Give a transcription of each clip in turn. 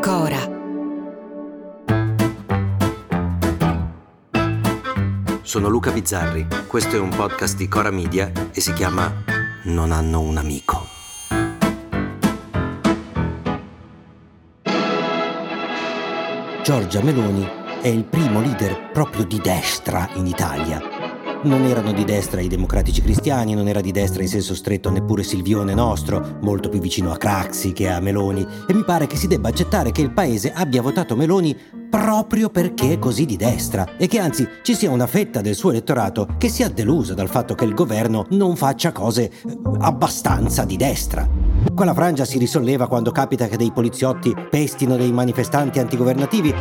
Cora. Sono Luca Bizzarri, questo è un podcast di Cora Media e si chiama Non hanno un amico. Giorgia Meloni è il primo leader proprio di destra in Italia non erano di destra i democratici cristiani, non era di destra in senso stretto neppure Silvione nostro, molto più vicino a Craxi che a Meloni, e mi pare che si debba accettare che il paese abbia votato Meloni proprio perché è così di destra e che anzi ci sia una fetta del suo elettorato che sia delusa dal fatto che il governo non faccia cose eh, abbastanza di destra. Quella frangia si risolleva quando capita che dei poliziotti pestino dei manifestanti antigovernativi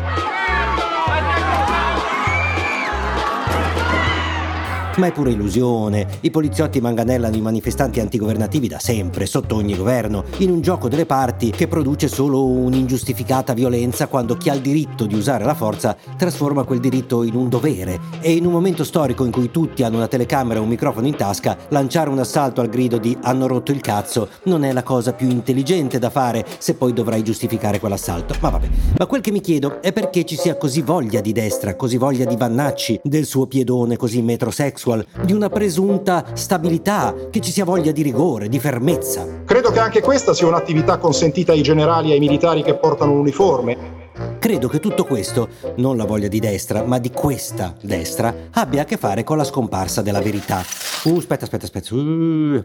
Ma è pure illusione. I poliziotti manganellano i manifestanti antigovernativi da sempre, sotto ogni governo, in un gioco delle parti che produce solo un'ingiustificata violenza quando chi ha il diritto di usare la forza trasforma quel diritto in un dovere. E in un momento storico in cui tutti hanno una telecamera e un microfono in tasca, lanciare un assalto al grido di hanno rotto il cazzo non è la cosa più intelligente da fare se poi dovrai giustificare quell'assalto. Ma vabbè. Ma quel che mi chiedo è perché ci sia così voglia di destra, così voglia di Vannacci, del suo piedone così metrosexual sexual, di una presunta stabilità, che ci sia voglia di rigore, di fermezza. Credo che anche questa sia un'attività consentita ai generali e ai militari che portano l'uniforme. Credo che tutto questo, non la voglia di destra, ma di questa destra, abbia a che fare con la scomparsa della verità. Uh, aspetta, aspetta, aspetta. Uh,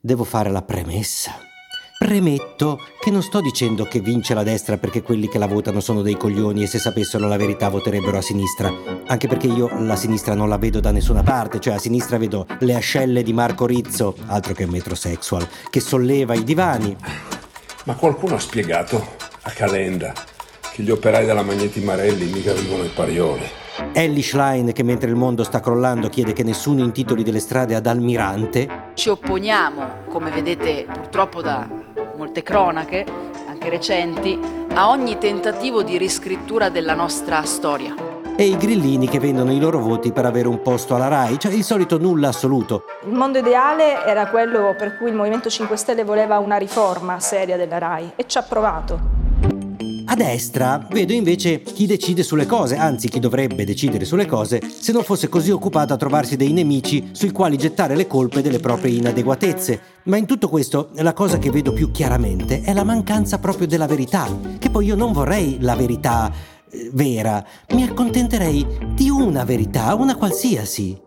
devo fare la premessa. Premetto che non sto dicendo che vince la destra perché quelli che la votano sono dei coglioni e se sapessero la verità voterebbero a sinistra. Anche perché io la sinistra non la vedo da nessuna parte, cioè a sinistra vedo le ascelle di Marco Rizzo, altro che metrosexual, che solleva i divani. Ma qualcuno ha spiegato a Calenda che gli operai della Magneti Marelli mica vivono i parioli. Ellie Schlein che mentre il mondo sta crollando chiede che nessuno intitoli delle strade ad Almirante. Ci opponiamo, come vedete purtroppo da molte cronache, anche recenti, a ogni tentativo di riscrittura della nostra storia. E i grillini che vendono i loro voti per avere un posto alla RAI, cioè il solito nulla assoluto. Il mondo ideale era quello per cui il Movimento 5 Stelle voleva una riforma seria della RAI e ci ha provato. A destra vedo invece chi decide sulle cose, anzi chi dovrebbe decidere sulle cose, se non fosse così occupato a trovarsi dei nemici sui quali gettare le colpe delle proprie inadeguatezze. Ma in tutto questo la cosa che vedo più chiaramente è la mancanza proprio della verità, che poi io non vorrei la verità eh, vera, mi accontenterei di una verità, una qualsiasi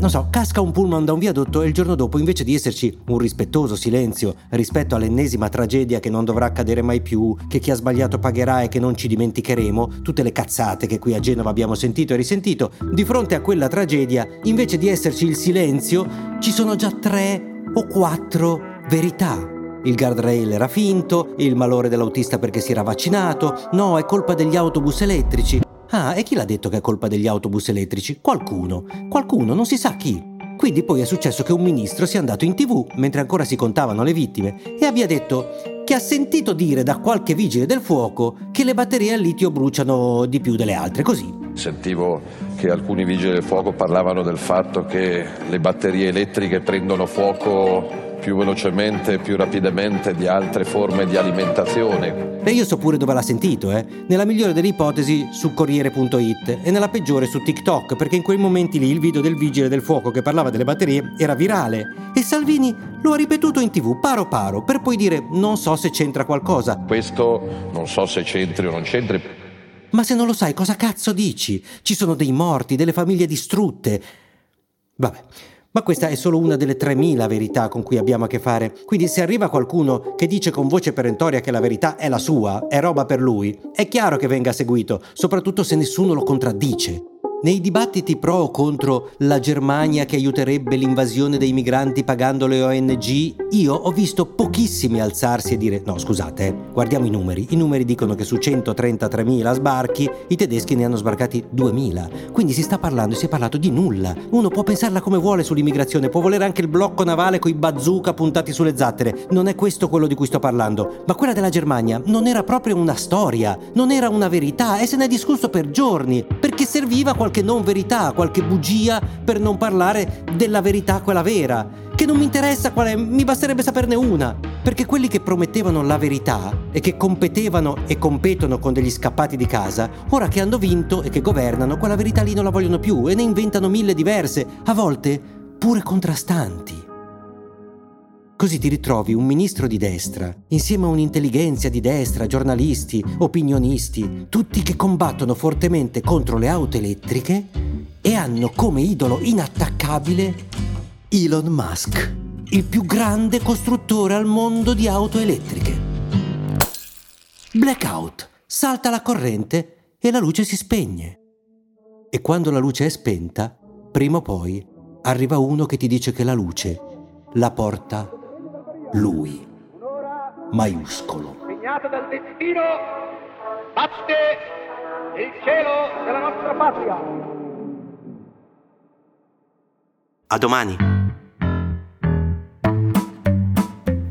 non so, casca un pullman da un viadotto e il giorno dopo, invece di esserci un rispettoso silenzio rispetto all'ennesima tragedia che non dovrà accadere mai più, che chi ha sbagliato pagherà e che non ci dimenticheremo, tutte le cazzate che qui a Genova abbiamo sentito e risentito, di fronte a quella tragedia, invece di esserci il silenzio, ci sono già tre o quattro verità. Il guardrail era finto, il malore dell'autista perché si era vaccinato, no, è colpa degli autobus elettrici. Ah, e chi l'ha detto che è colpa degli autobus elettrici? Qualcuno. Qualcuno, non si sa chi. Quindi poi è successo che un ministro sia andato in tv, mentre ancora si contavano le vittime, e abbia detto che ha sentito dire da qualche vigile del fuoco che le batterie al litio bruciano di più delle altre, così. Sentivo che alcuni vigili del fuoco parlavano del fatto che le batterie elettriche prendono fuoco più velocemente, più rapidamente di altre forme di alimentazione. E io so pure dove l'ha sentito, eh? Nella migliore delle ipotesi su Corriere.it e nella peggiore su TikTok, perché in quei momenti lì il video del vigile del fuoco che parlava delle batterie era virale e Salvini lo ha ripetuto in tv paro paro per poi dire non so se c'entra qualcosa. Questo non so se c'entri o non c'entri. Ma se non lo sai cosa cazzo dici? Ci sono dei morti, delle famiglie distrutte. Vabbè. Ma questa è solo una delle 3.000 verità con cui abbiamo a che fare. Quindi se arriva qualcuno che dice con voce perentoria che la verità è la sua, è roba per lui, è chiaro che venga seguito, soprattutto se nessuno lo contraddice. Nei dibattiti pro o contro la Germania che aiuterebbe l'invasione dei migranti pagando le ONG, io ho visto pochissimi alzarsi e dire no scusate, eh, guardiamo i numeri, i numeri dicono che su 133.000 sbarchi i tedeschi ne hanno sbarcati 2.000, quindi si sta parlando, si è parlato di nulla. Uno può pensarla come vuole sull'immigrazione, può volere anche il blocco navale con i bazooka puntati sulle zattere, non è questo quello di cui sto parlando, ma quella della Germania non era proprio una storia, non era una verità e se ne è discusso per giorni, perché serviva qualcosa qualche non verità, qualche bugia per non parlare della verità quella vera, che non mi interessa qual è, mi basterebbe saperne una, perché quelli che promettevano la verità e che competevano e competono con degli scappati di casa, ora che hanno vinto e che governano, quella verità lì non la vogliono più e ne inventano mille diverse, a volte pure contrastanti. Così ti ritrovi un ministro di destra, insieme a un'intelligenza di destra, giornalisti, opinionisti, tutti che combattono fortemente contro le auto elettriche e hanno come idolo inattaccabile Elon Musk, il più grande costruttore al mondo di auto elettriche. Blackout, salta la corrente e la luce si spegne. E quando la luce è spenta, prima o poi arriva uno che ti dice che la luce la porta lui, maiuscolo. Segnato dal destino, batte il cielo della nostra patria. A domani.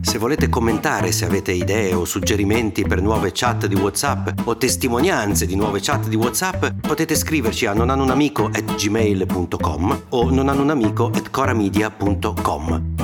Se volete commentare, se avete idee o suggerimenti per nuove chat di WhatsApp o testimonianze di nuove chat di WhatsApp, potete scriverci a nonanunamico@gmail.com o nonanunamico@coramedia.com.